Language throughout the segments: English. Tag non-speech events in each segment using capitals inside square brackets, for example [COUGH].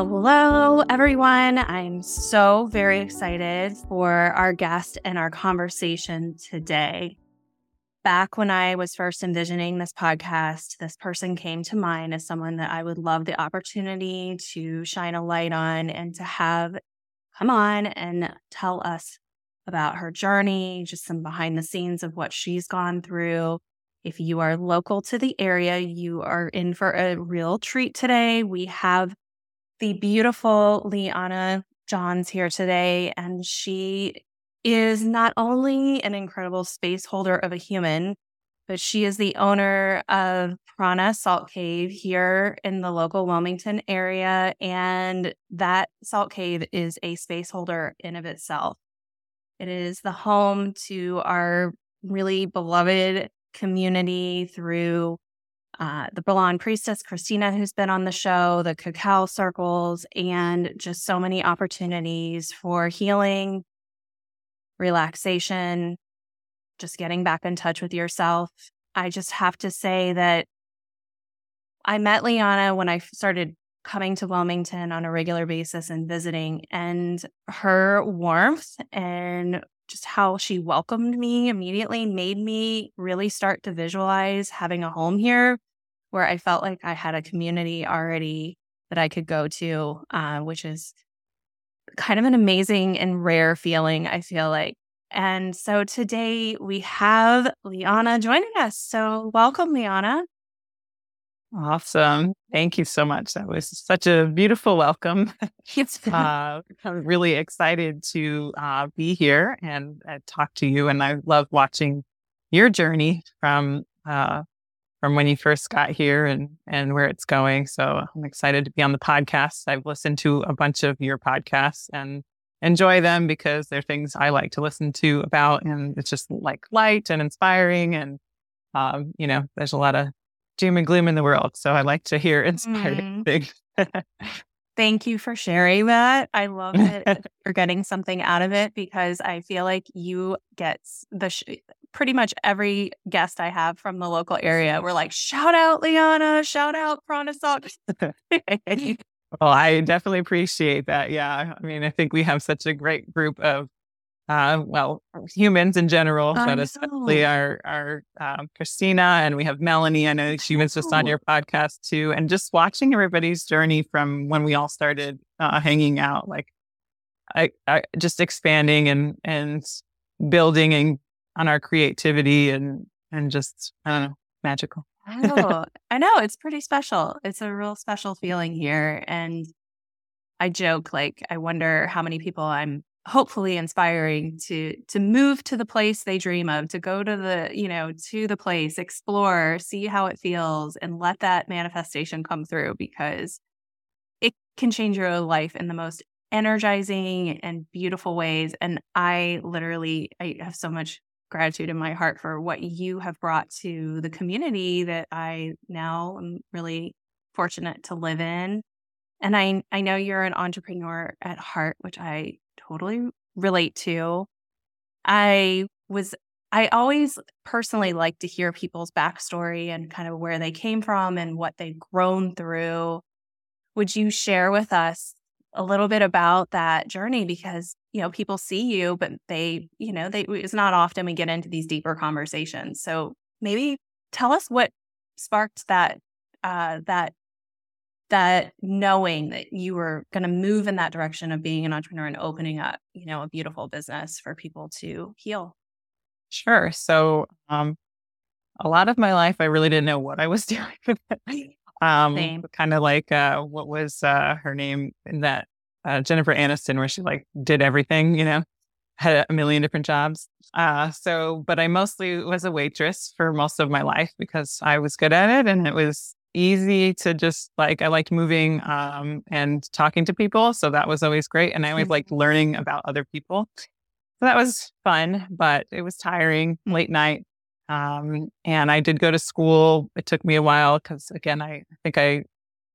Hello, everyone. I'm so very excited for our guest and our conversation today. Back when I was first envisioning this podcast, this person came to mind as someone that I would love the opportunity to shine a light on and to have come on and tell us about her journey, just some behind the scenes of what she's gone through. If you are local to the area, you are in for a real treat today. We have the beautiful Liana Johns here today, and she is not only an incredible space holder of a human, but she is the owner of Prana Salt Cave here in the local Wilmington area. And that salt cave is a space holder in of itself. It is the home to our really beloved community through uh, the Blonde Priestess, Christina, who's been on the show, the cacao circles, and just so many opportunities for healing, relaxation, just getting back in touch with yourself. I just have to say that I met Liana when I started coming to Wilmington on a regular basis and visiting, and her warmth and just how she welcomed me immediately made me really start to visualize having a home here where I felt like I had a community already that I could go to, uh, which is kind of an amazing and rare feeling, I feel like. And so today we have Liana joining us. So welcome, Liana. Awesome. Thank you so much. That was such a beautiful welcome. [LAUGHS] [LAUGHS] uh, I'm really excited to uh, be here and uh, talk to you. And I love watching your journey from uh, from when you first got here and and where it's going. So I'm excited to be on the podcast. I've listened to a bunch of your podcasts and enjoy them because they're things I like to listen to about, and it's just like light and inspiring. And um, you know, there's a lot of doom and gloom in the world. So I like to hear [LAUGHS] inspiring mm. things. Thank you for sharing that. I love it. [LAUGHS] you're getting something out of it because I feel like you get the sh- pretty much every guest I have from the local [LAUGHS] area. We're like, shout out Liana, shout out Prana Salt. [LAUGHS] well, I definitely appreciate that. Yeah. I mean, I think we have such a great group of uh, well, humans in general, but especially our our um, Christina and we have Melanie. I know she was just on your podcast too, and just watching everybody's journey from when we all started uh, hanging out, like I, I just expanding and and building and on our creativity and and just I don't know, magical. [LAUGHS] I know it's pretty special. It's a real special feeling here, and I joke like I wonder how many people I'm hopefully inspiring to to move to the place they dream of to go to the you know to the place explore see how it feels and let that manifestation come through because it can change your life in the most energizing and beautiful ways and i literally i have so much gratitude in my heart for what you have brought to the community that i now am really fortunate to live in and i i know you're an entrepreneur at heart which i totally relate to. I was, I always personally like to hear people's backstory and kind of where they came from and what they've grown through. Would you share with us a little bit about that journey? Because, you know, people see you, but they, you know, they, it's not often we get into these deeper conversations. So maybe tell us what sparked that, uh, that that knowing that you were going to move in that direction of being an entrepreneur and opening up, you know, a beautiful business for people to heal? Sure. So, um, a lot of my life, I really didn't know what I was [LAUGHS] doing. Um, kind of like uh, what was uh, her name in that uh, Jennifer Aniston, where she like did everything, you know, had a million different jobs. Uh, so, but I mostly was a waitress for most of my life because I was good at it and it was easy to just like I liked moving um, and talking to people, so that was always great. And I always liked mm-hmm. learning about other people, so that was fun. But it was tiring, late night, um, and I did go to school. It took me a while because again, I, think I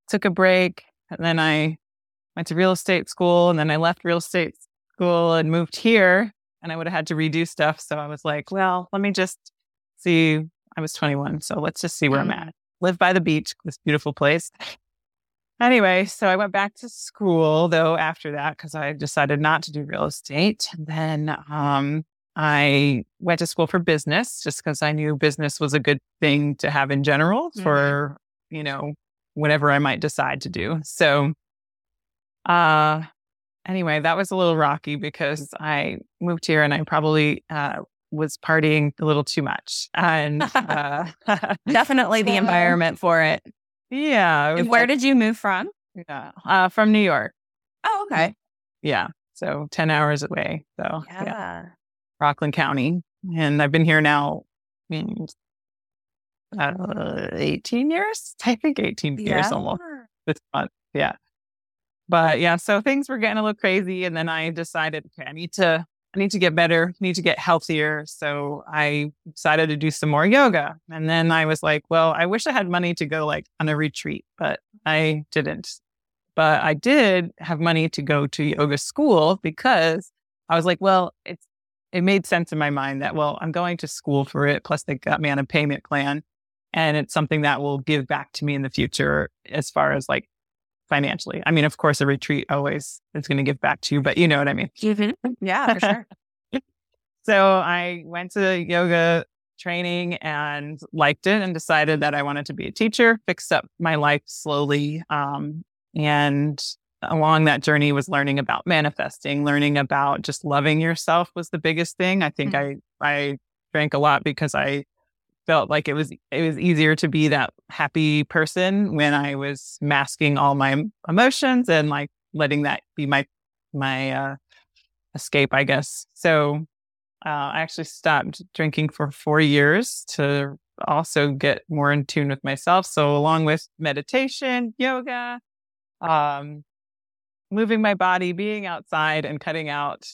took a break, and then I went to real estate school, and then I left real estate school and moved here. And I would have had to redo stuff, so I was like, well, let me just see. I was 21, so let's just see where I'm mm. at live by the beach, this beautiful place. anyway, so I went back to school though after that because I decided not to do real estate. And then um, I went to school for business just because I knew business was a good thing to have in general mm-hmm. for, you know, whatever I might decide to do. So, uh, anyway, that was a little rocky because I moved here and I probably uh, was partying a little too much. And [LAUGHS] uh, [LAUGHS] definitely the environment for it. Yeah. It where like, did you move from? Yeah, uh, from New York. Oh, okay. Yeah. So 10 hours away. So, yeah. yeah. Rockland County. And I've been here now uh, 18 years. [LAUGHS] I think 18 yeah. years almost this month. Yeah. But yeah, so things were getting a little crazy. And then I decided, okay, I need to I need to get better, need to get healthier. So I decided to do some more yoga. And then I was like, well, I wish I had money to go like on a retreat, but I didn't. But I did have money to go to yoga school because I was like, well, it's it made sense in my mind that, well, I'm going to school for it. Plus they got me on a payment plan. And it's something that will give back to me in the future as far as like financially. I mean, of course, a retreat always is going to give back to you, but you know what I mean. [LAUGHS] Yeah, for sure. so I went to yoga training and liked it and decided that I wanted to be a teacher, fixed up my life slowly. Um, and along that journey was learning about manifesting, learning about just loving yourself was the biggest thing. I think mm-hmm. I, I drank a lot because I felt like it was it was easier to be that happy person when I was masking all my emotions and like letting that be my my uh, escape, I guess. So uh, I actually stopped drinking for four years to also get more in tune with myself. So along with meditation, yoga, um, moving my body, being outside, and cutting out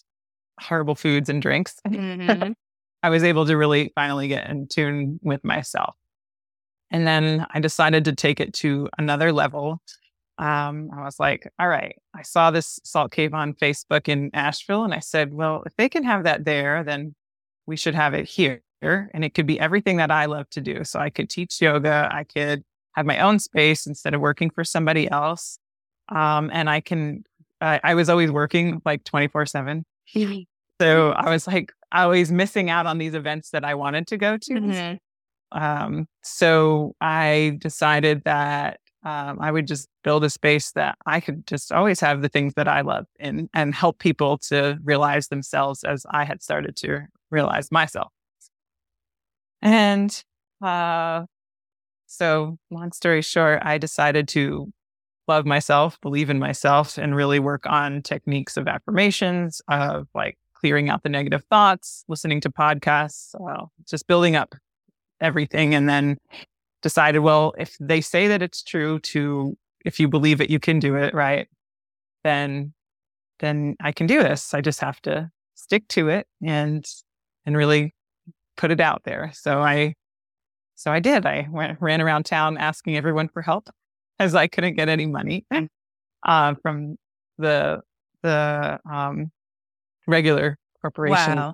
horrible foods and drinks. [LAUGHS] Mm-hmm. I was able to really finally get in tune with myself. And then I decided to take it to another level. Um, I was like, all right, I saw this salt cave on Facebook in Asheville. And I said, well, if they can have that there, then we should have it here. And it could be everything that I love to do. So I could teach yoga. I could have my own space instead of working for somebody else. Um, and I can, uh, I was always working like 24 seven. So I was like, always missing out on these events that I wanted to go to. Mm-hmm. Um, so I decided that um, I would just build a space that I could just always have the things that I love and and help people to realize themselves as I had started to realize myself. And uh, so, long story short, I decided to love myself, believe in myself, and really work on techniques of affirmations, of like clearing out the negative thoughts, listening to podcasts, uh, just building up everything. And then decided, well, if they say that it's true to, if you believe it, you can do it, right? Then, then I can do this. I just have to stick to it and, and really put it out there. So I, so I did. I went, ran around town asking everyone for help as I couldn't get any money uh, from the, the, um, regular corporation. Wow.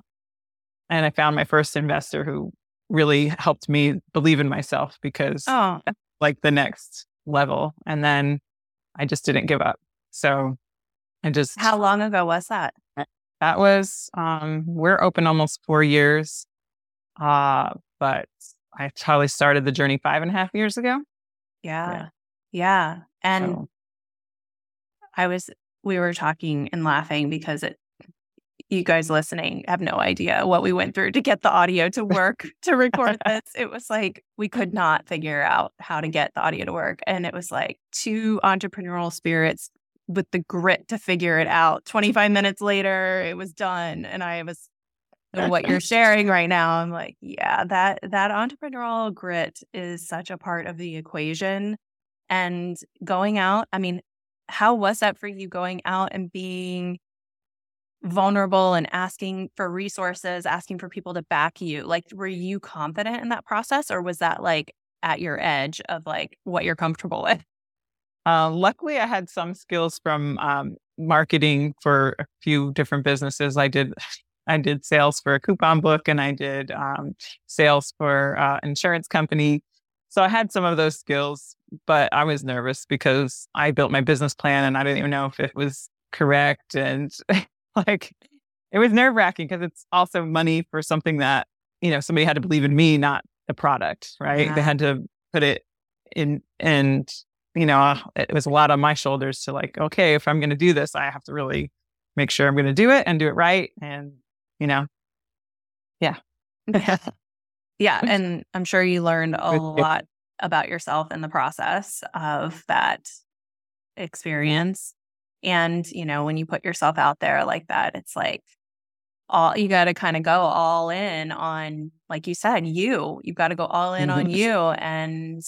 And I found my first investor who really helped me believe in myself because oh. like the next level. And then I just didn't give up. So I just How long ago was that? That was um we're open almost four years. Uh, but I probably started the journey five and a half years ago. Yeah. Yeah. Yeah. And so. I was we were talking and laughing because it you guys listening have no idea what we went through to get the audio to work [LAUGHS] to record [LAUGHS] this. It was like we could not figure out how to get the audio to work. And it was like two entrepreneurial spirits with the grit to figure it out. 25 minutes later, it was done. And I was what you're [LAUGHS] sharing right now. I'm like, yeah, that that entrepreneurial grit is such a part of the equation. And going out, I mean, how was that for you going out and being vulnerable and asking for resources, asking for people to back you? Like, were you confident in that process or was that like at your edge of like what you're comfortable with? Uh, luckily, I had some skills from um, marketing for a few different businesses. I did, [SIGHS] I did sales for a coupon book, and I did um, sales for uh, insurance company. So I had some of those skills but I was nervous because I built my business plan and I didn't even know if it was correct. And [LAUGHS] like, it was nerve wracking because it's also money for something that, you know, somebody had to believe in me, not the product, right? Yeah. They had to put it in, and, you know, uh, it was a lot on my shoulders to like, okay, if I'm going to do this, I have to really make sure I'm going to do it and do it right. And, you know, yeah. [LAUGHS] yeah. [LAUGHS] And I'm sure you learned a lot about yourself in the process of that experience. And, you know, when you put yourself out there like that, it's like all you got to kind of go all in on, like you said, you. You've got to go all in on mm-hmm. you. And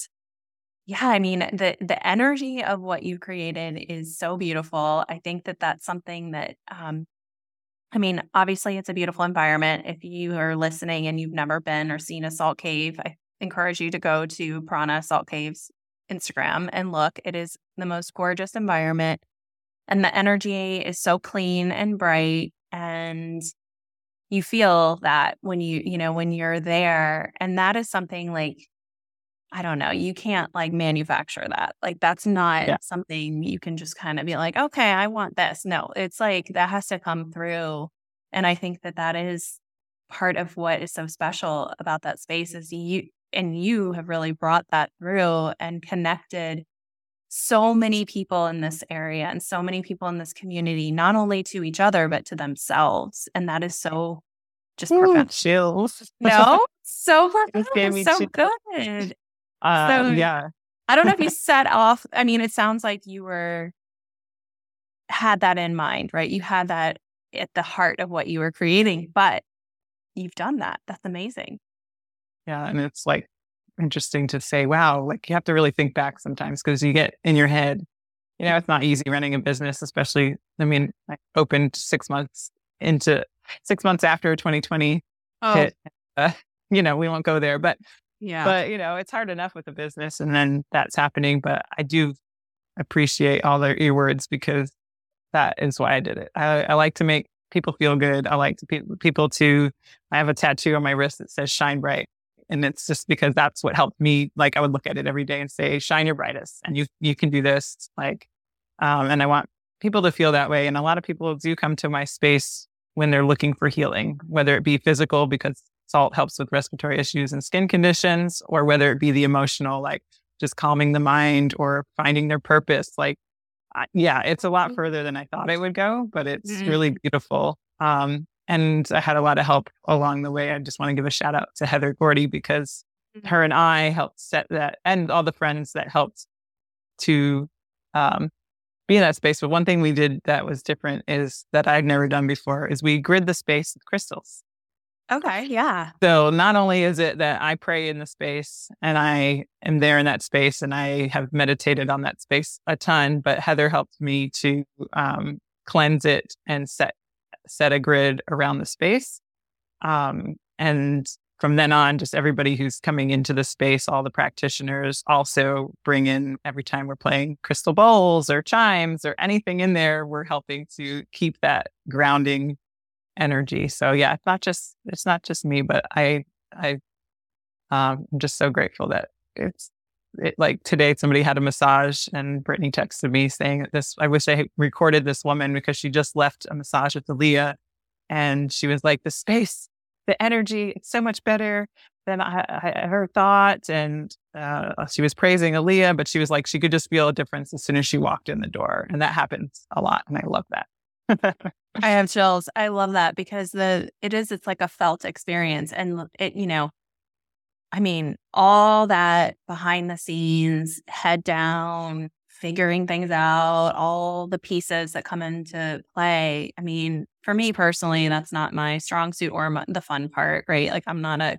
yeah, I mean, the the energy of what you've created is so beautiful. I think that that's something that um I mean, obviously it's a beautiful environment. If you are listening and you've never been or seen a salt cave, I encourage you to go to Prana Salt Cave's Instagram and look. It is the most gorgeous environment. And the energy is so clean and bright. And you feel that when you, you know, when you're there. And that is something like, I don't know, you can't like manufacture that. Like, that's not yeah. something you can just kind of be like, okay, I want this. No, it's like that has to come through. And I think that that is part of what is so special about that space is you and you have really brought that through and connected so many people in this area and so many people in this community, not only to each other, but to themselves. And that is so just Ooh, chills. [LAUGHS] No, so profound. so good. Uh, so, yeah. I don't know if you [LAUGHS] set off. I mean, it sounds like you were had that in mind, right? You had that at the heart of what you were creating, but you've done that. That's amazing. Yeah. And it's like interesting to say, wow, like you have to really think back sometimes because you get in your head, you know, it's not easy running a business, especially, I mean, I opened six months into six months after 2020 oh. hit. Uh, you know, we won't go there, but yeah, but you know, it's hard enough with a business and then that's happening. But I do appreciate all their your words because that is why I did it. I, I like to make people feel good. I like to pe- people to, I have a tattoo on my wrist that says shine bright and it's just because that's what helped me like i would look at it every day and say shine your brightest and you you can do this like um, and i want people to feel that way and a lot of people do come to my space when they're looking for healing whether it be physical because salt helps with respiratory issues and skin conditions or whether it be the emotional like just calming the mind or finding their purpose like uh, yeah it's a lot mm-hmm. further than i thought it would go but it's mm-hmm. really beautiful um, and I had a lot of help along the way. I just want to give a shout out to Heather Gordy because mm-hmm. her and I helped set that and all the friends that helped to um, be in that space. But one thing we did that was different is that I'd never done before is we grid the space with crystals. Okay. Yeah. So not only is it that I pray in the space and I am there in that space and I have meditated on that space a ton, but Heather helped me to um, cleanse it and set set a grid around the space. Um, and from then on, just everybody who's coming into the space, all the practitioners also bring in every time we're playing crystal bowls or chimes or anything in there, we're helping to keep that grounding energy. So yeah, it's not just it's not just me, but I I um, I'm just so grateful that it's it, like today somebody had a massage and Brittany texted me saying this, I wish I recorded this woman because she just left a massage with Aaliyah and she was like, the space, the energy, it's so much better than I, I ever thought. And uh, she was praising Aaliyah, but she was like, she could just feel a difference as soon as she walked in the door. And that happens a lot. And I love that. I have chills. I love that because the it is it's like a felt experience and it you know I mean, all that behind the scenes, head down, figuring things out, all the pieces that come into play. I mean, for me personally, that's not my strong suit or my, the fun part, right? Like, I'm not a,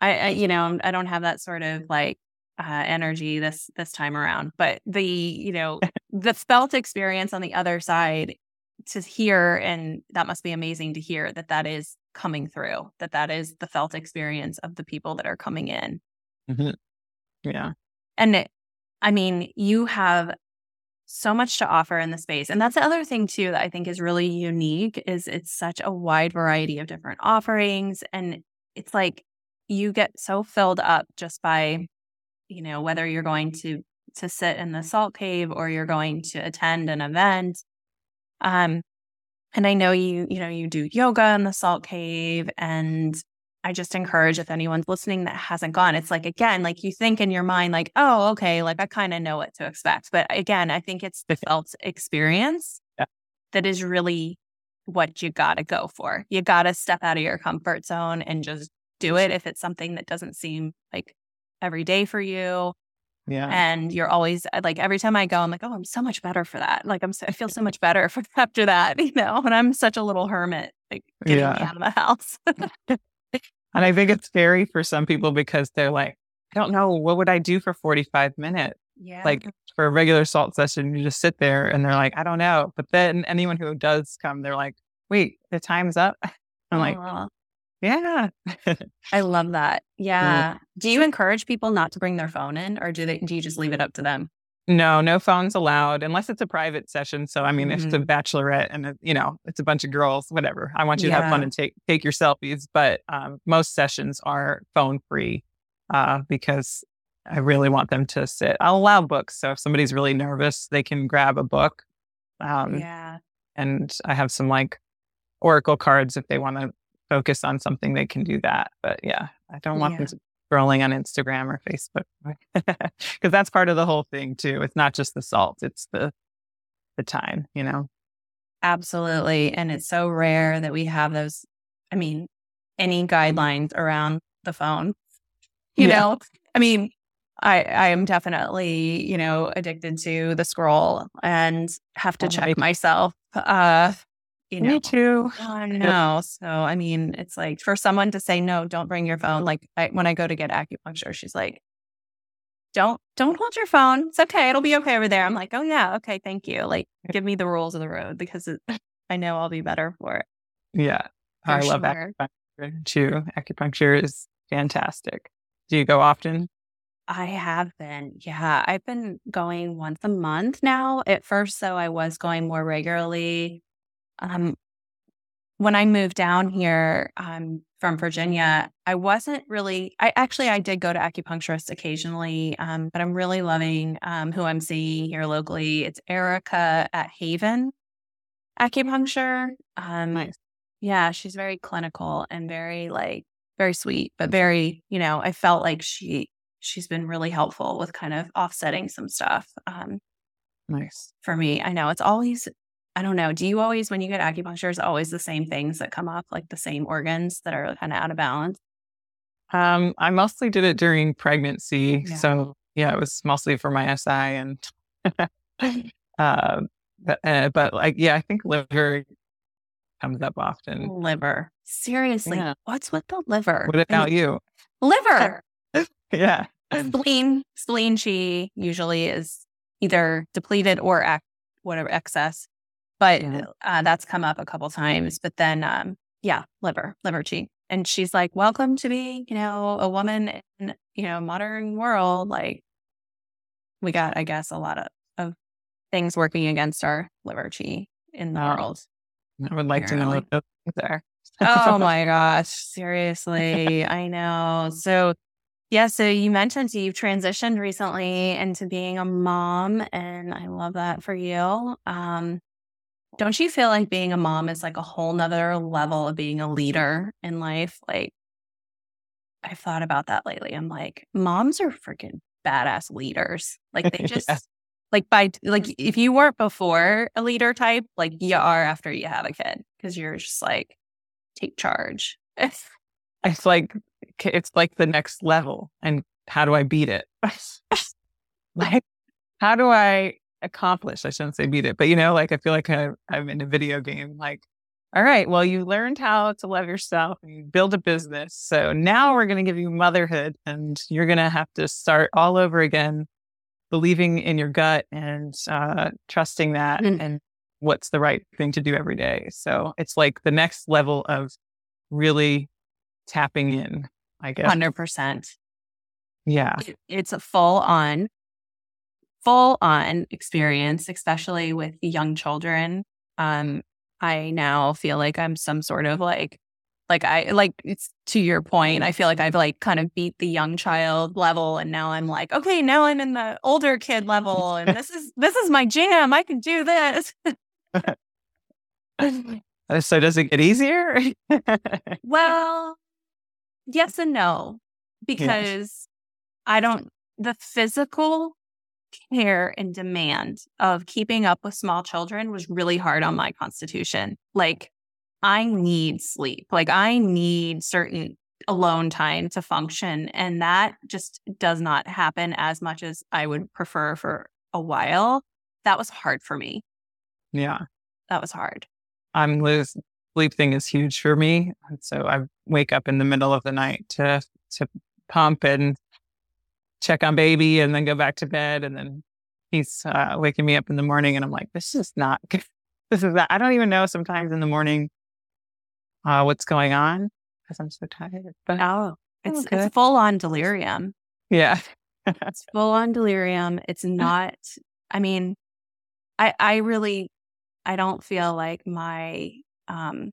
I, I, you know, I don't have that sort of like uh, energy this this time around. But the, you know, the felt experience on the other side to hear, and that must be amazing to hear that that is coming through, that that is the felt experience of the people that are coming in. Mm-hmm. Yeah. And it, I mean, you have so much to offer in the space. And that's the other thing too that I think is really unique is it's such a wide variety of different offerings and it's like you get so filled up just by you know, whether you're going to to sit in the salt cave or you're going to attend an event. Um, and I know you, you know, you do yoga in the salt cave. And I just encourage if anyone's listening that hasn't gone, it's like, again, like you think in your mind, like, oh, okay, like I kind of know what to expect. But again, I think it's the [LAUGHS] felt experience yeah. that is really what you got to go for. You got to step out of your comfort zone and just do it if it's something that doesn't seem like every day for you. Yeah. And you're always uh, like, every time I go, I'm like, oh, I'm so much better for that. Like, I'm, so, I feel so much better for [LAUGHS] after that, you know, and I'm such a little hermit, like getting yeah. out of the house. [LAUGHS] and I think it's scary for some people because they're like, I don't know, what would I do for 45 minutes? Yeah. Like for a regular salt session, you just sit there and they're like, I don't know. But then anyone who does come, they're like, wait, the time's up. [LAUGHS] I'm like, yeah. [LAUGHS] I love that. Yeah. Do you encourage people not to bring their phone in or do they do you just leave it up to them? No, no phones allowed unless it's a private session. So I mean, mm-hmm. if it's a mm-hmm. bachelorette and it, you know it's a bunch of girls, whatever. I want you yeah. to have fun and take take your selfies. But um, most sessions are phone free uh, because I really want them to sit. I'll allow books. So if somebody's really nervous, they can grab a book. Um, yeah. And I have some like oracle cards if they want to focus on something, they can do that. But yeah, I don't want yeah. them scrolling on Instagram or Facebook because [LAUGHS] that's part of the whole thing too. It's not just the salt; it's the the time, you know. Absolutely, and it's so rare that we have those. I mean, any guidelines around the phone. [LAUGHS] You yeah. know, I mean, I I am definitely you know addicted to the scroll and have to oh, check myself. Uh, you know, Me too. I know. So, I mean, it's like for someone to say, no, don't bring your phone. Like I, when I go to get acupuncture, she's like, don't, don't hold your phone. It's okay. It'll be okay over there. I'm like, oh yeah. Okay. Thank you. Like give me the rules of the road because it, [LAUGHS] I know I'll be better for it. Yeah. For I love sure. acupuncture too. Acupuncture is fantastic. Do you go often? I have been. Yeah. I've been going once a month now. At first, though, I was going more regularly um, when I moved down here um, from Virginia, I wasn't really. I actually I did go to acupuncturist occasionally, um, but I'm really loving um, who I'm seeing here locally. It's Erica at Haven Acupuncture. Um, nice. Yeah, she's very clinical and very like very sweet, but very you know. I felt like she she's been really helpful with kind of offsetting some stuff. Um, nice for me. I know it's always I don't know. Do you always, when you get acupuncture, is always the same things that come up, like the same organs that are kind of out of balance? Um, I mostly did it during pregnancy. Yeah. So yeah, it was mostly for my SI and, [LAUGHS] uh, but, uh, but like, yeah, I think liver comes up often. Liver. Seriously. Yeah. What's with the liver? What about you? Liver. [LAUGHS] yeah. Spleen, spleen she usually is either depleted or ac- whatever excess but yeah. uh, that's come up a couple times. But then, um, yeah, liver, liver chi. And she's like, welcome to being, you know, a woman in, you know, modern world. Like we got, I guess, a lot of, of things working against our liver chi in the oh, world. I would like apparently. to know what those there. oh my [LAUGHS] gosh. Seriously. I know. So yeah, so you mentioned you've transitioned recently into being a mom, and I love that for you. Um, don't you feel like being a mom is like a whole nother level of being a leader in life? Like, I've thought about that lately. I'm like, moms are freaking badass leaders. Like, they [LAUGHS] just, yeah. like, by, like, mm-hmm. if you weren't before a leader type, like, you are after you have a kid because you're just like, take charge. it's like, it's like the next level. And how do I beat it? [LAUGHS] like, how do I accomplished. I shouldn't say beat it, but you know, like I feel like I, I'm in a video game. Like, all right, well, you learned how to love yourself and you build a business. So now we're going to give you motherhood and you're going to have to start all over again, believing in your gut and uh, trusting that mm. and what's the right thing to do every day. So it's like the next level of really tapping in, I guess. 100%. Yeah. It's a full on full on experience, especially with young children. Um, I now feel like I'm some sort of like Like I like it's to your point. I feel like I've like kind of beat the young child level and now I'm like, okay, now I'm in the older kid level and this is this is my jam. I can do this. so does it get easier? well, yes and no. Because yes. I don't the physical care and demand of keeping up with small children was really hard on my constitution. Like, I need sleep. Like, I need certain alone time to function. And that just does not happen as much as I would prefer for a while. That was hard for me. Yeah. That was hard. I'm Liz. Sleep thing is huge for me. And so I wake up in the middle of the night to to pump and check on baby and then go back to bed. And then he's uh, waking me up in the morning and I'm like, this is not good. [LAUGHS] This is that. I don't even know sometimes in the morning uh, what's going on because I'm so tired. But oh, it's, it's full on delirium. Yeah. it's full on delirium. It's [LAUGHS] not, I mean, I, I really, I don't feel like my, um,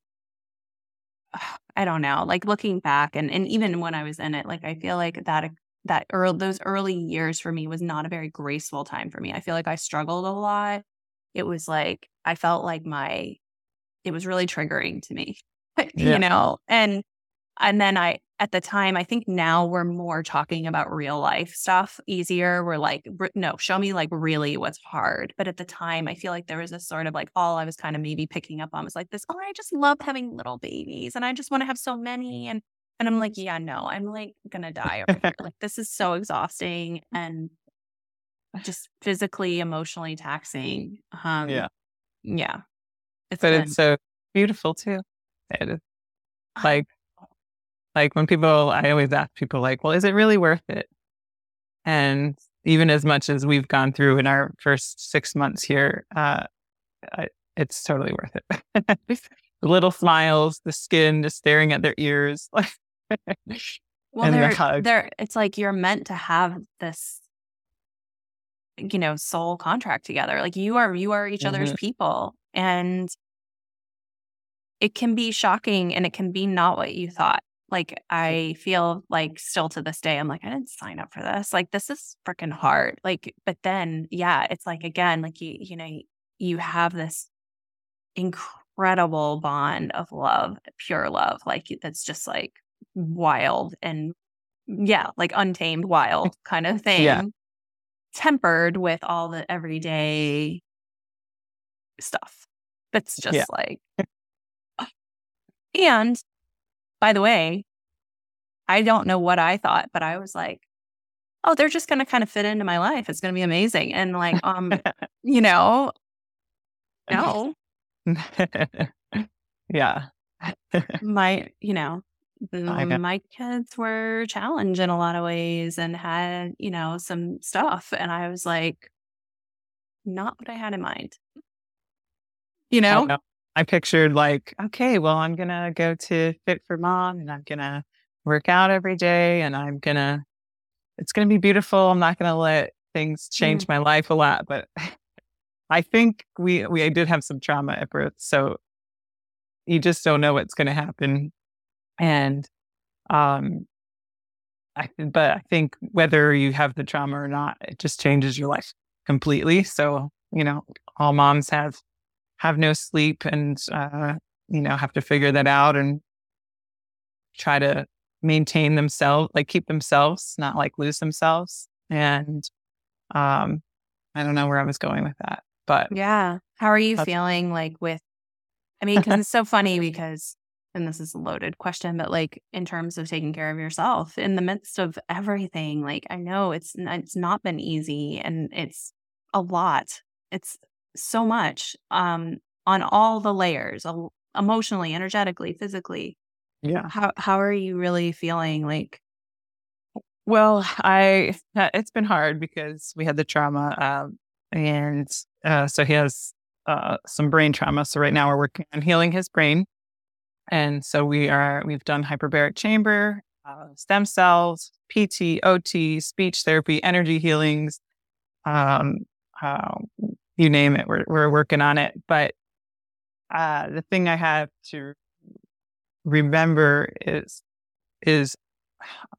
[SIGHS] I don't know, like looking back and, and even when I was in it, like I feel like that that early those early years for me was not a very graceful time for me. I feel like I struggled a lot. It was like I felt like my it was really triggering to me. [LAUGHS] Yeah. you know, and and then I at the time I think now we're more talking about real life stuff easier. We're like no, show me like really what's hard. But at the time I feel like there was this sort of like all I was kind of maybe picking up on was like this, oh, I just love having little babies and I just want to have so many and and I'm like, yeah, no, I'm like gonna die over here. [LAUGHS] like this is so exhausting and just physically, emotionally taxing. Um, yeah, yeah. It's but been... it's so beautiful too. It is like, like when people, I always ask people, like, well, is it really worth it? And even as much as we've gone through in our first six months here, uh, it's totally worth it. [LAUGHS] the little smiles, the skin, just staring at their ears, like [LAUGHS] well, and they're, the hug. They're, it's like you're meant to have this, you know, soul contract together. Like you are, you are each mm-hmm. other's people, and it can be shocking, and it can be not what you thought. Like I feel like still to this day, I'm like, I didn't sign up for this. Like this is freaking hard. Like, but then, yeah, it's like again, like you, you know, you have this incredible bond of love, pure love, like that's just like wild and yeah, like untamed wild kind of thing. Yeah. Tempered with all the everyday stuff. That's just yeah. like and by the way, I don't know what I thought, but I was like, oh, they're just gonna kind of fit into my life. It's gonna be amazing. And like, um, [LAUGHS] you know, no. [LAUGHS] yeah. [LAUGHS] my, you know, my kids were challenged in a lot of ways and had, you know, some stuff. And I was like, not what I had in mind. You know? I, know. I pictured like, okay, well, I'm going to go to Fit for Mom and I'm going to work out every day and I'm going to, it's going to be beautiful. I'm not going to let things change mm. my life a lot. But I think we, we did have some trauma at birth. So you just don't know what's going to happen and um, I, but I think whether you have the trauma or not, it just changes your life completely. So, you know, all moms have, have no sleep and, uh, you know, have to figure that out and try to maintain themselves, like keep themselves, not like lose themselves. And, um, I don't know where I was going with that, but yeah. How are you feeling like with, I mean, cause [LAUGHS] it's so funny because and this is a loaded question, but like in terms of taking care of yourself in the midst of everything, like I know it's it's not been easy and it's a lot. It's so much um on all the layers, emotionally, energetically, physically. Yeah. How how are you really feeling like well, I it's been hard because we had the trauma um and uh so he has uh some brain trauma. So right now we're working on healing his brain and so we are, we've done hyperbaric chamber, uh, stem cells, PT, OT, speech therapy, energy healings, um, uh, you name it, we're, we're working on it. But uh, the thing I have to remember is is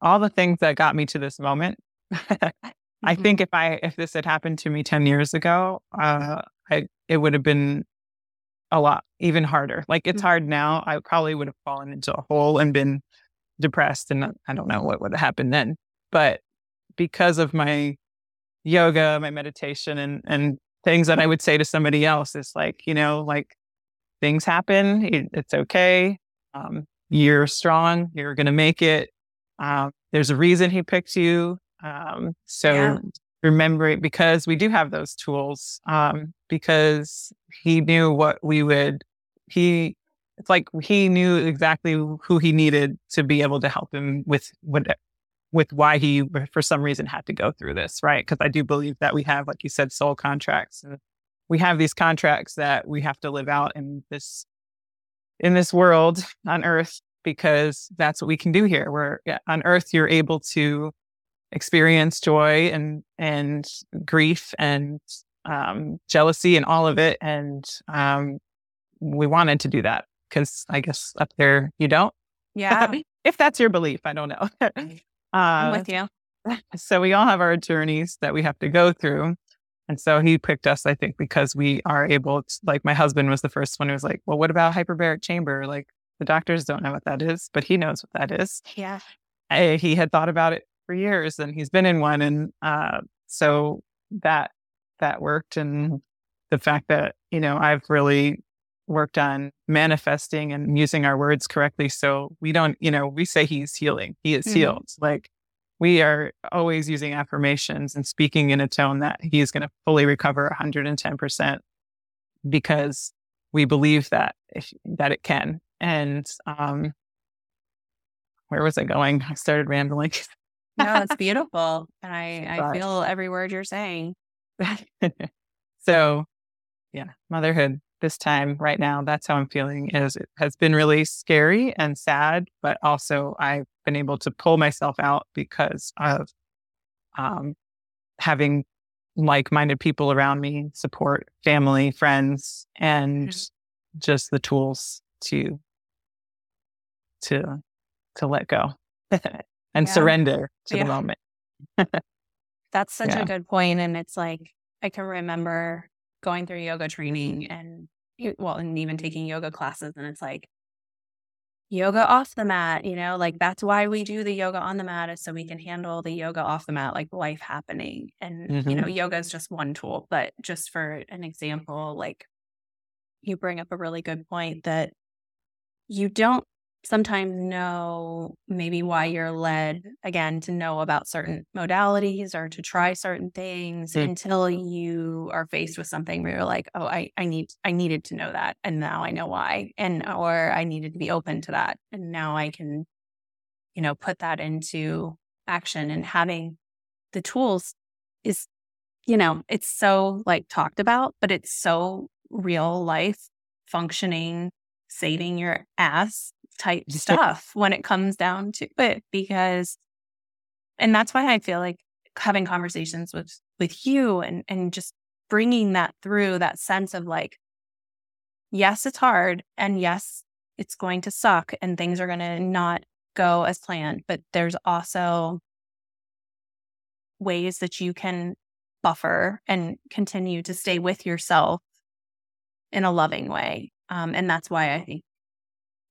all the things that got me to this moment. [LAUGHS] mm-hmm. I think if I if this had happened to me 10 years ago, uh, I, it would have been a lot even harder. Like it's mm-hmm. hard now. I probably would have fallen into a hole and been depressed and I don't know what would have happened then. But because of my yoga, my meditation and and things that I would say to somebody else is like, you know, like things happen. It's okay. Um, you're strong. You're going to make it. Um, there's a reason he picked you. Um, so yeah. remember it because we do have those tools. Um, because he knew what we would, he, it's like he knew exactly who he needed to be able to help him with what, with why he, for some reason, had to go through this, right? Because I do believe that we have, like you said, soul contracts. And we have these contracts that we have to live out in this in this world on earth because that's what we can do here. Where on earth you're able to experience joy and and grief and um, jealousy and all of it, and um, we wanted to do that because I guess up there you don't. Yeah, [LAUGHS] if that's your belief, I don't know. [LAUGHS] uh, I'm with you. So we all have our journeys that we have to go through. And so he picked us, I think, because we are able to, like, my husband was the first one who was like, well, what about hyperbaric chamber? Like, the doctors don't know what that is, but he knows what that is. Yeah. I, he had thought about it for years and he's been in one. And uh, so that, that worked. And the fact that, you know, I've really worked on manifesting and using our words correctly. So we don't, you know, we say he's healing, he is mm-hmm. healed. Like, we are always using affirmations and speaking in a tone that he is going to fully recover 110% because we believe that if, that it can. And um, where was I going? I started rambling. [LAUGHS] no, it's [LAUGHS] beautiful, and I I feel every word you're saying. [LAUGHS] so, yeah, motherhood this time right now that's how i'm feeling is it has been really scary and sad but also i've been able to pull myself out because of um, having like-minded people around me support family friends and mm-hmm. just the tools to to to let go [LAUGHS] and yeah. surrender to yeah. the moment [LAUGHS] that's such a good point and it's like i can remember going through yoga training and well, and even taking yoga classes. And it's like yoga off the mat, you know, like that's why we do the yoga on the mat is so we can handle the yoga off the mat, like life happening. And, mm-hmm. you know, yoga is just one tool. But just for an example, like you bring up a really good point that you don't sometimes know maybe why you're led again to know about certain modalities or to try certain things mm. until you are faced with something where you're like oh I, I need i needed to know that and now i know why and or i needed to be open to that and now i can you know put that into action and having the tools is you know it's so like talked about but it's so real life functioning saving your ass type stuff when it comes down to it because and that's why I feel like having conversations with with you and and just bringing that through that sense of like yes it's hard and yes it's going to suck and things are going to not go as planned but there's also ways that you can buffer and continue to stay with yourself in a loving way um, and that's why i think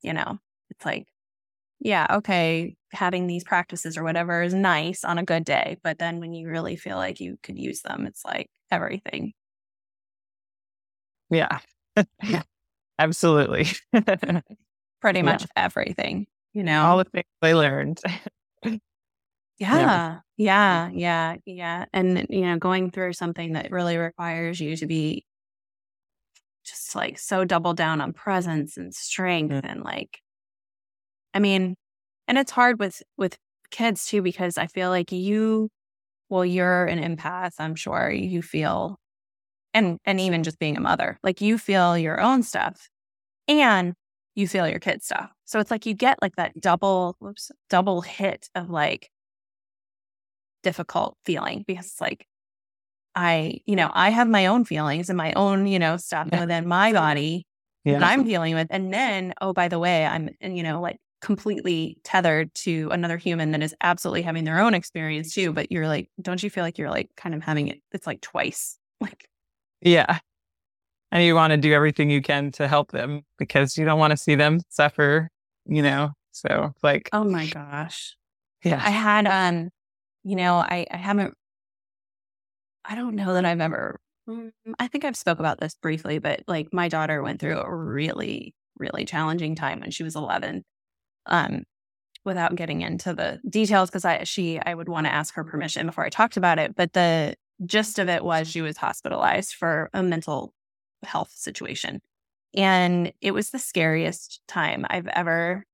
you know it's like, yeah, okay, having these practices or whatever is nice on a good day. But then when you really feel like you could use them, it's like everything. Yeah. [LAUGHS] Absolutely. [LAUGHS] Pretty much yeah. everything, you know? All the things I learned. [LAUGHS] yeah, yeah, yeah, yeah, yeah. And, you know, going through something that really requires you to be just like so double down on presence and strength mm. and like I mean, and it's hard with with kids too because I feel like you well you're an empath, I'm sure. You feel and and even just being a mother, like you feel your own stuff and you feel your kid stuff. So it's like you get like that double whoops, double hit of like difficult feeling because it's like I, you know, I have my own feelings and my own, you know, stuff yeah. within my body yeah. that I'm dealing with. And then, oh, by the way, I'm, and you know, like completely tethered to another human that is absolutely having their own experience too. But you're like, don't you feel like you're like kind of having it? It's like twice. [LAUGHS] Like, yeah. And you want to do everything you can to help them because you don't want to see them suffer, you know? So, like, oh my gosh. Yeah. I had, um, you know, I, I haven't, I don't know that I've ever, mm, I think I've spoke about this briefly, but like my daughter went through a really, really challenging time when she was 11 um, without getting into the details because I she I would want to ask her permission before I talked about it. But the gist of it was she was hospitalized for a mental health situation. And it was the scariest time I've ever,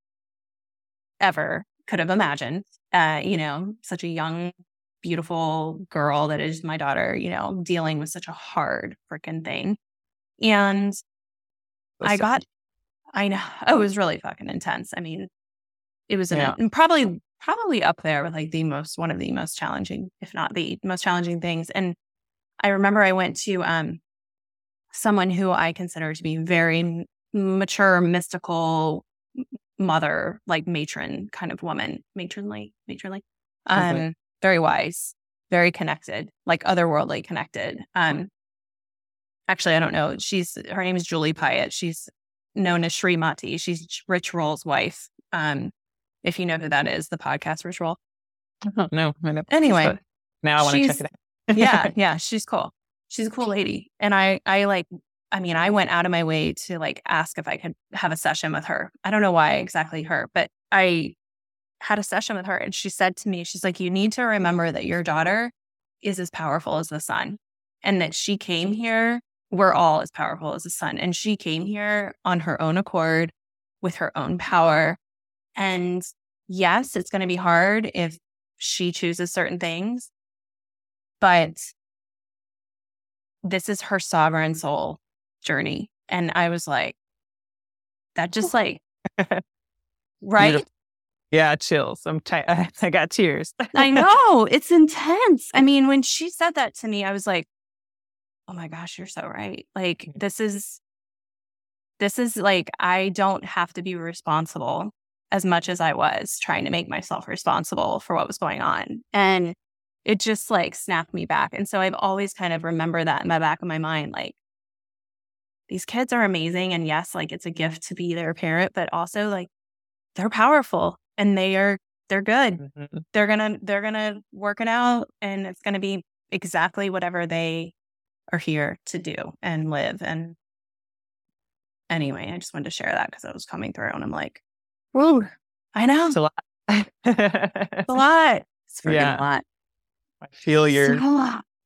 ever could have imagined. Uh, you know, such a young, beautiful girl that is my daughter, you know, dealing with such a hard freaking thing. And I got, I know, it was really fucking intense. I mean, it was yeah. and probably probably up there with like the most one of the most challenging, if not the most challenging things. And I remember I went to um someone who I consider to be very mature, mystical mother, like matron kind of woman, matronly, matronly, um, very wise, very connected, like otherworldly connected. Um, actually, I don't know. She's her name is Julie Piatt. She's known as Sri Mati. She's Rich Roll's wife. Um, if you know who that is, the podcast Rich Roll. Oh, no, Anyway, now I want to check it out. yeah, [LAUGHS] yeah, she's cool. She's a cool lady, and I, I like. I mean, I went out of my way to like ask if I could have a session with her. I don't know why exactly her, but I had a session with her, and she said to me, she's like, "You need to remember that your daughter is as powerful as the sun, and that she came here. We're all as powerful as the sun, and she came here on her own accord, with her own power." And yes, it's going to be hard if she chooses certain things, but this is her sovereign soul journey. And I was like, that just like, [LAUGHS] right? Beautiful. Yeah, chills. I'm t- [LAUGHS] I got tears. I [LAUGHS] know it's intense. I mean, when she said that to me, I was like, oh my gosh, you're so right. Like, mm. this is, this is like, I don't have to be responsible as much as I was trying to make myself responsible for what was going on. And it just like snapped me back. And so I've always kind of remember that in my back of my mind like these kids are amazing and yes, like it's a gift to be their parent, but also like they're powerful and they are they're good. Mm-hmm. They're to they're to work it out and it's to be exactly whatever they are here to do and live and anyway, I just wanted to share that cuz I was coming through and I'm like Woo. I know. It's a lot. [LAUGHS] it's a lot. It's freaking yeah. a lot. I feel your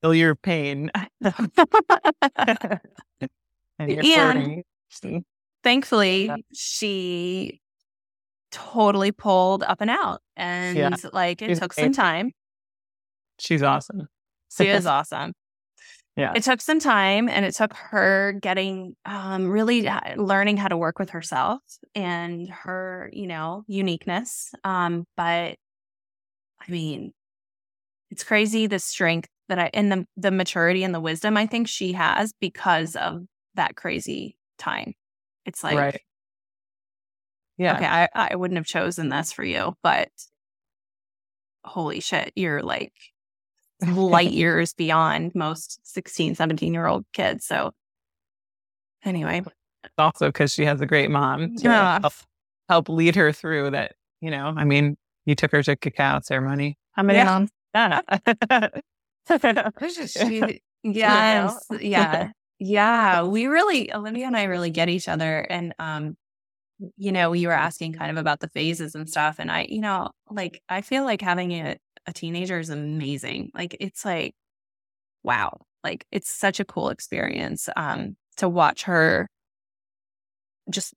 feel your pain. [LAUGHS] [LAUGHS] and, and thankfully, yeah. she totally pulled up and out. And yeah. like it She's took some time. She's awesome. She is awesome yeah. It took some time and it took her getting um, really learning how to work with herself and her you know uniqueness um, but i mean it's crazy the strength that i and the the maturity and the wisdom i think she has because of that crazy time. It's like right. yeah. Okay I, I wouldn't have chosen this for you but holy shit you're like light [LAUGHS] years beyond most 16, 17 year old kids. So, anyway. Also, because she has a great mom to yeah. help, help lead her through that. You know, I mean, you took her to cacao ceremony. How many yeah. moms? [LAUGHS] she, yes. [LAUGHS] yeah. Yeah. We really, Olivia and I really get each other. And, um, you know, you were asking kind of about the phases and stuff. And I, you know, like, I feel like having it a teenager is amazing. Like it's like, wow, like it's such a cool experience um, to watch her just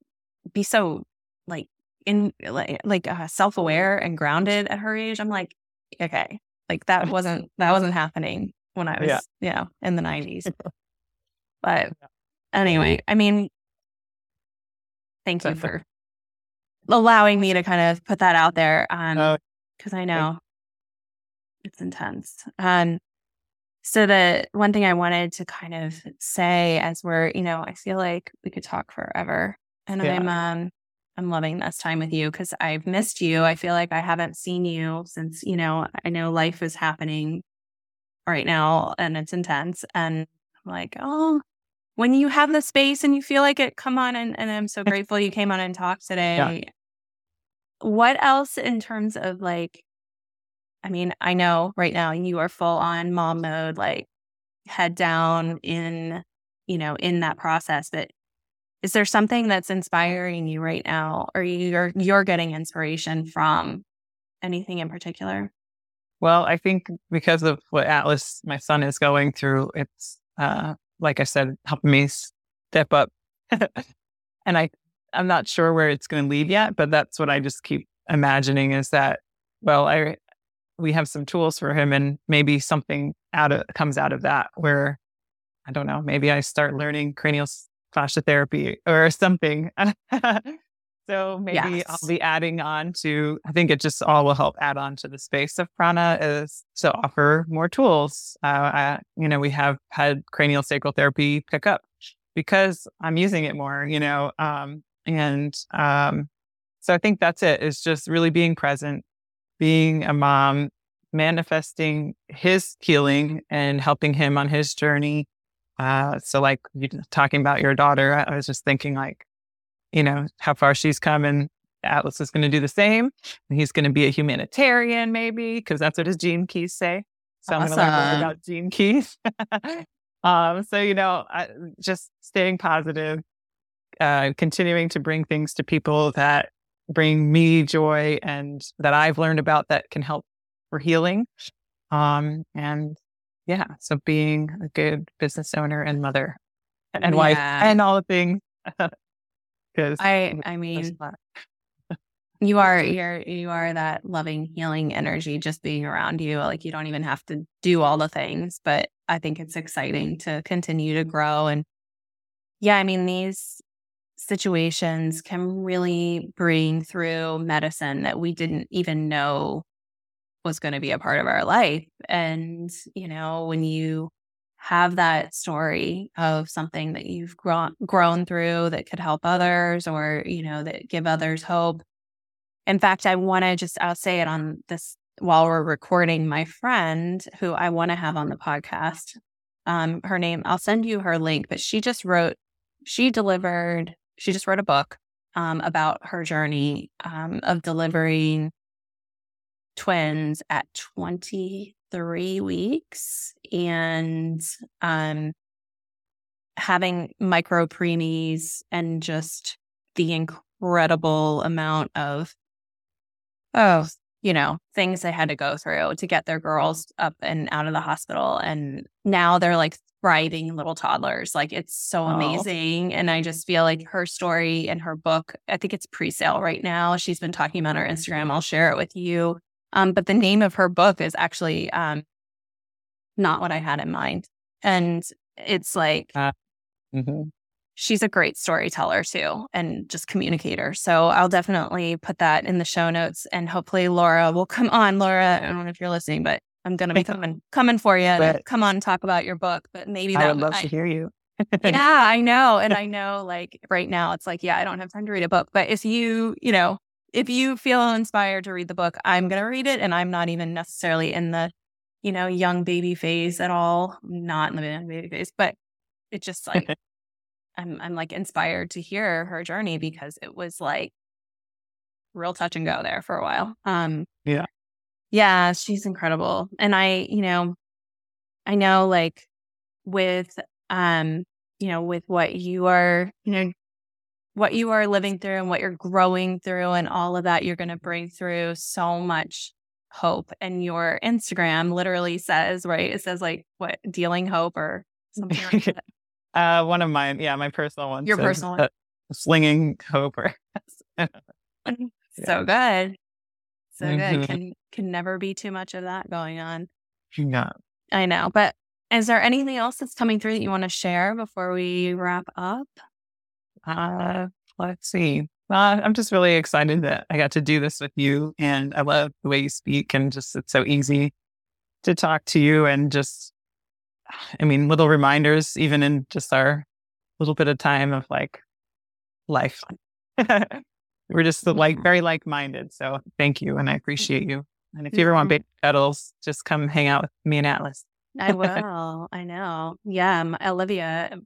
be so like in like, like uh, self-aware and grounded at her age. I'm like, okay, like that [LAUGHS] wasn't that wasn't happening when I was, yeah. you know, in the 90s. [LAUGHS] but anyway, I mean, thank you for allowing me to kind of put that out there. Um, because I know it's intense. And So the one thing I wanted to kind of say as we're, you know, I feel like we could talk forever. And yeah. I'm um I'm loving this time with you because I've missed you. I feel like I haven't seen you since, you know, I know life is happening right now and it's intense. And I'm like, oh, when you have the space and you feel like it, come on. And, and I'm so [LAUGHS] grateful you came on and talked today. Yeah. What else in terms of like I mean, I know right now you are full on mom mode, like head down in, you know, in that process. But is there something that's inspiring you right now or you're you're getting inspiration from anything in particular? Well, I think because of what Atlas, my son, is going through, it's uh, like I said, helping me step up. [LAUGHS] and I I'm not sure where it's going to lead yet, but that's what I just keep imagining is that well, I we have some tools for him and maybe something out of comes out of that where I don't know, maybe I start learning cranial fascia therapy or something. [LAUGHS] so maybe yes. I'll be adding on to I think it just all will help add on to the space of prana is to offer more tools. Uh, I, you know, we have had cranial sacral therapy pick up because I'm using it more, you know, um, and um, so I think that's it. Is just really being present, being a mom, manifesting his healing and helping him on his journey. Uh, so, like you talking about your daughter, I was just thinking, like, you know, how far she's come, and Atlas is going to do the same. And he's going to be a humanitarian, maybe, because that's what his gene keys say. So awesome. I'm going to learn about gene keys. [LAUGHS] um, so you know, I, just staying positive, uh, continuing to bring things to people that bring me joy and that I've learned about that can help for healing. Um, and yeah, so being a good business owner and mother and yeah. wife and all the things. [LAUGHS] Because I, I mean, you are [LAUGHS] you're you are that loving healing energy just being around you like you don't even have to do all the things but i think it's exciting to continue to grow and yeah i mean these situations can really bring through medicine that we didn't even know was going to be a part of our life. And, you know, when you have that story of something that you've grown grown through that could help others or, you know, that give others hope. In fact, I want to just I'll say it on this while we're recording my friend who I want to have on the podcast. Um, her name, I'll send you her link, but she just wrote, she delivered she just wrote a book um, about her journey um, of delivering twins at 23 weeks and um, having micro preemies and just the incredible amount of oh you know things they had to go through to get their girls up and out of the hospital. And now they're like thriving little toddlers. Like it's so oh. amazing. And I just feel like her story and her book, I think it's pre sale right now. She's been talking about her Instagram. I'll share it with you. Um, but the name of her book is actually um, not what I had in mind. And it's like, uh, mm-hmm. she's a great storyteller too, and just communicator. So I'll definitely put that in the show notes and hopefully Laura will come on. Laura, I don't know if you're listening, but I'm going to be [LAUGHS] coming coming for you. But, come on, talk about your book. But maybe that I would love I, to hear you. yeah, [LAUGHS] I know, and I know. Like right now, it's like, yeah, I don't have time to read a book. But if you, you know, if you feel inspired to read the book, I'm going to read it, and I'm not even necessarily in the, you know, young baby phase at all. not in the young baby phase, but it just like [LAUGHS] I'm I'm like inspired to hear her journey because it was like real touch and go there for a while. Um, yeah. Yeah, she's incredible. And I, you know, I know like with um, you know, with what you are, you know, what you are living through and what you're growing through and all of that, you're going to bring through so much hope. And your Instagram literally says, right? It says like what dealing hope or something like that. [LAUGHS] uh, one of mine, yeah, my personal one. Your personal one. Uh, slinging hope or [LAUGHS] [LAUGHS] so good. So mm-hmm. good. Can can never be too much of that going on. Yeah. I know. But is there anything else that's coming through that you want to share before we wrap up? Uh let's see. Uh, I'm just really excited that I got to do this with you and I love the way you speak and just it's so easy to talk to you and just I mean, little reminders, even in just our little bit of time of like life. [LAUGHS] We're just like mm-hmm. very like minded. So thank you. And I appreciate you. And if you ever want mm-hmm. baby cuddles, just come hang out with me and Atlas. I will. I know. Yeah. Olivia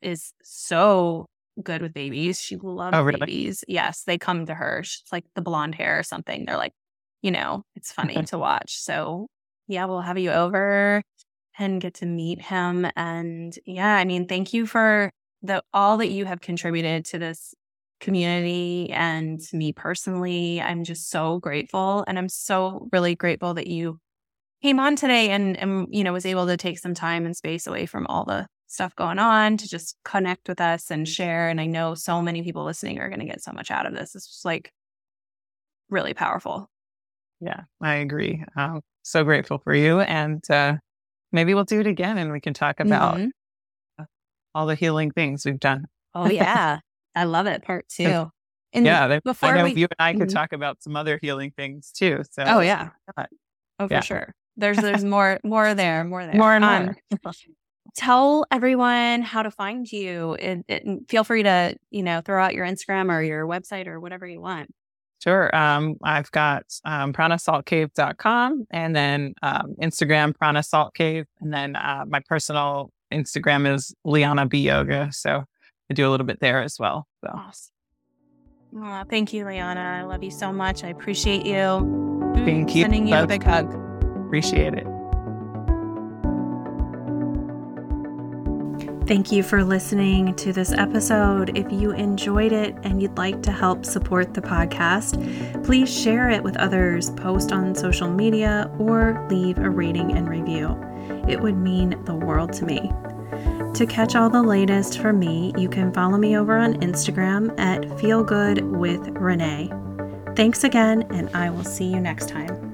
is so good with babies. She loves oh, really? babies. Yes. They come to her. She's like the blonde hair or something. They're like, you know, it's funny to watch. So yeah, we'll have you over and get to meet him. And yeah, I mean, thank you for the all that you have contributed to this community and me personally. I'm just so grateful. And I'm so really grateful that you came on today and, and you know was able to take some time and space away from all the stuff going on to just connect with us and share and i know so many people listening are going to get so much out of this it's just like really powerful yeah i agree i'm so grateful for you and uh, maybe we'll do it again and we can talk about mm-hmm. all the healing things we've done oh yeah I love it. Part two. And yeah, before I know we, you and I could mm-hmm. talk about some other healing things too. So oh yeah, oh for sure. There's [LAUGHS] there's more more there, more there, more and um, more. [LAUGHS] tell everyone how to find you. And, and feel free to you know throw out your Instagram or your website or whatever you want. Sure. Um, I've got um, pranasaltcave.com and then um, Instagram Prana Salt Cave, and then uh, my personal Instagram is Liana B Yoga. So I do a little bit there as well. So. Awesome. Oh, thank you, Liana. I love you so much. I appreciate you. Thank you. Sending you That's, a big hug. Appreciate it. Thank you for listening to this episode. If you enjoyed it and you'd like to help support the podcast, please share it with others, post on social media, or leave a rating and review. It would mean the world to me. To catch all the latest from me, you can follow me over on Instagram at feelgoodwithrenee. Thanks again, and I will see you next time.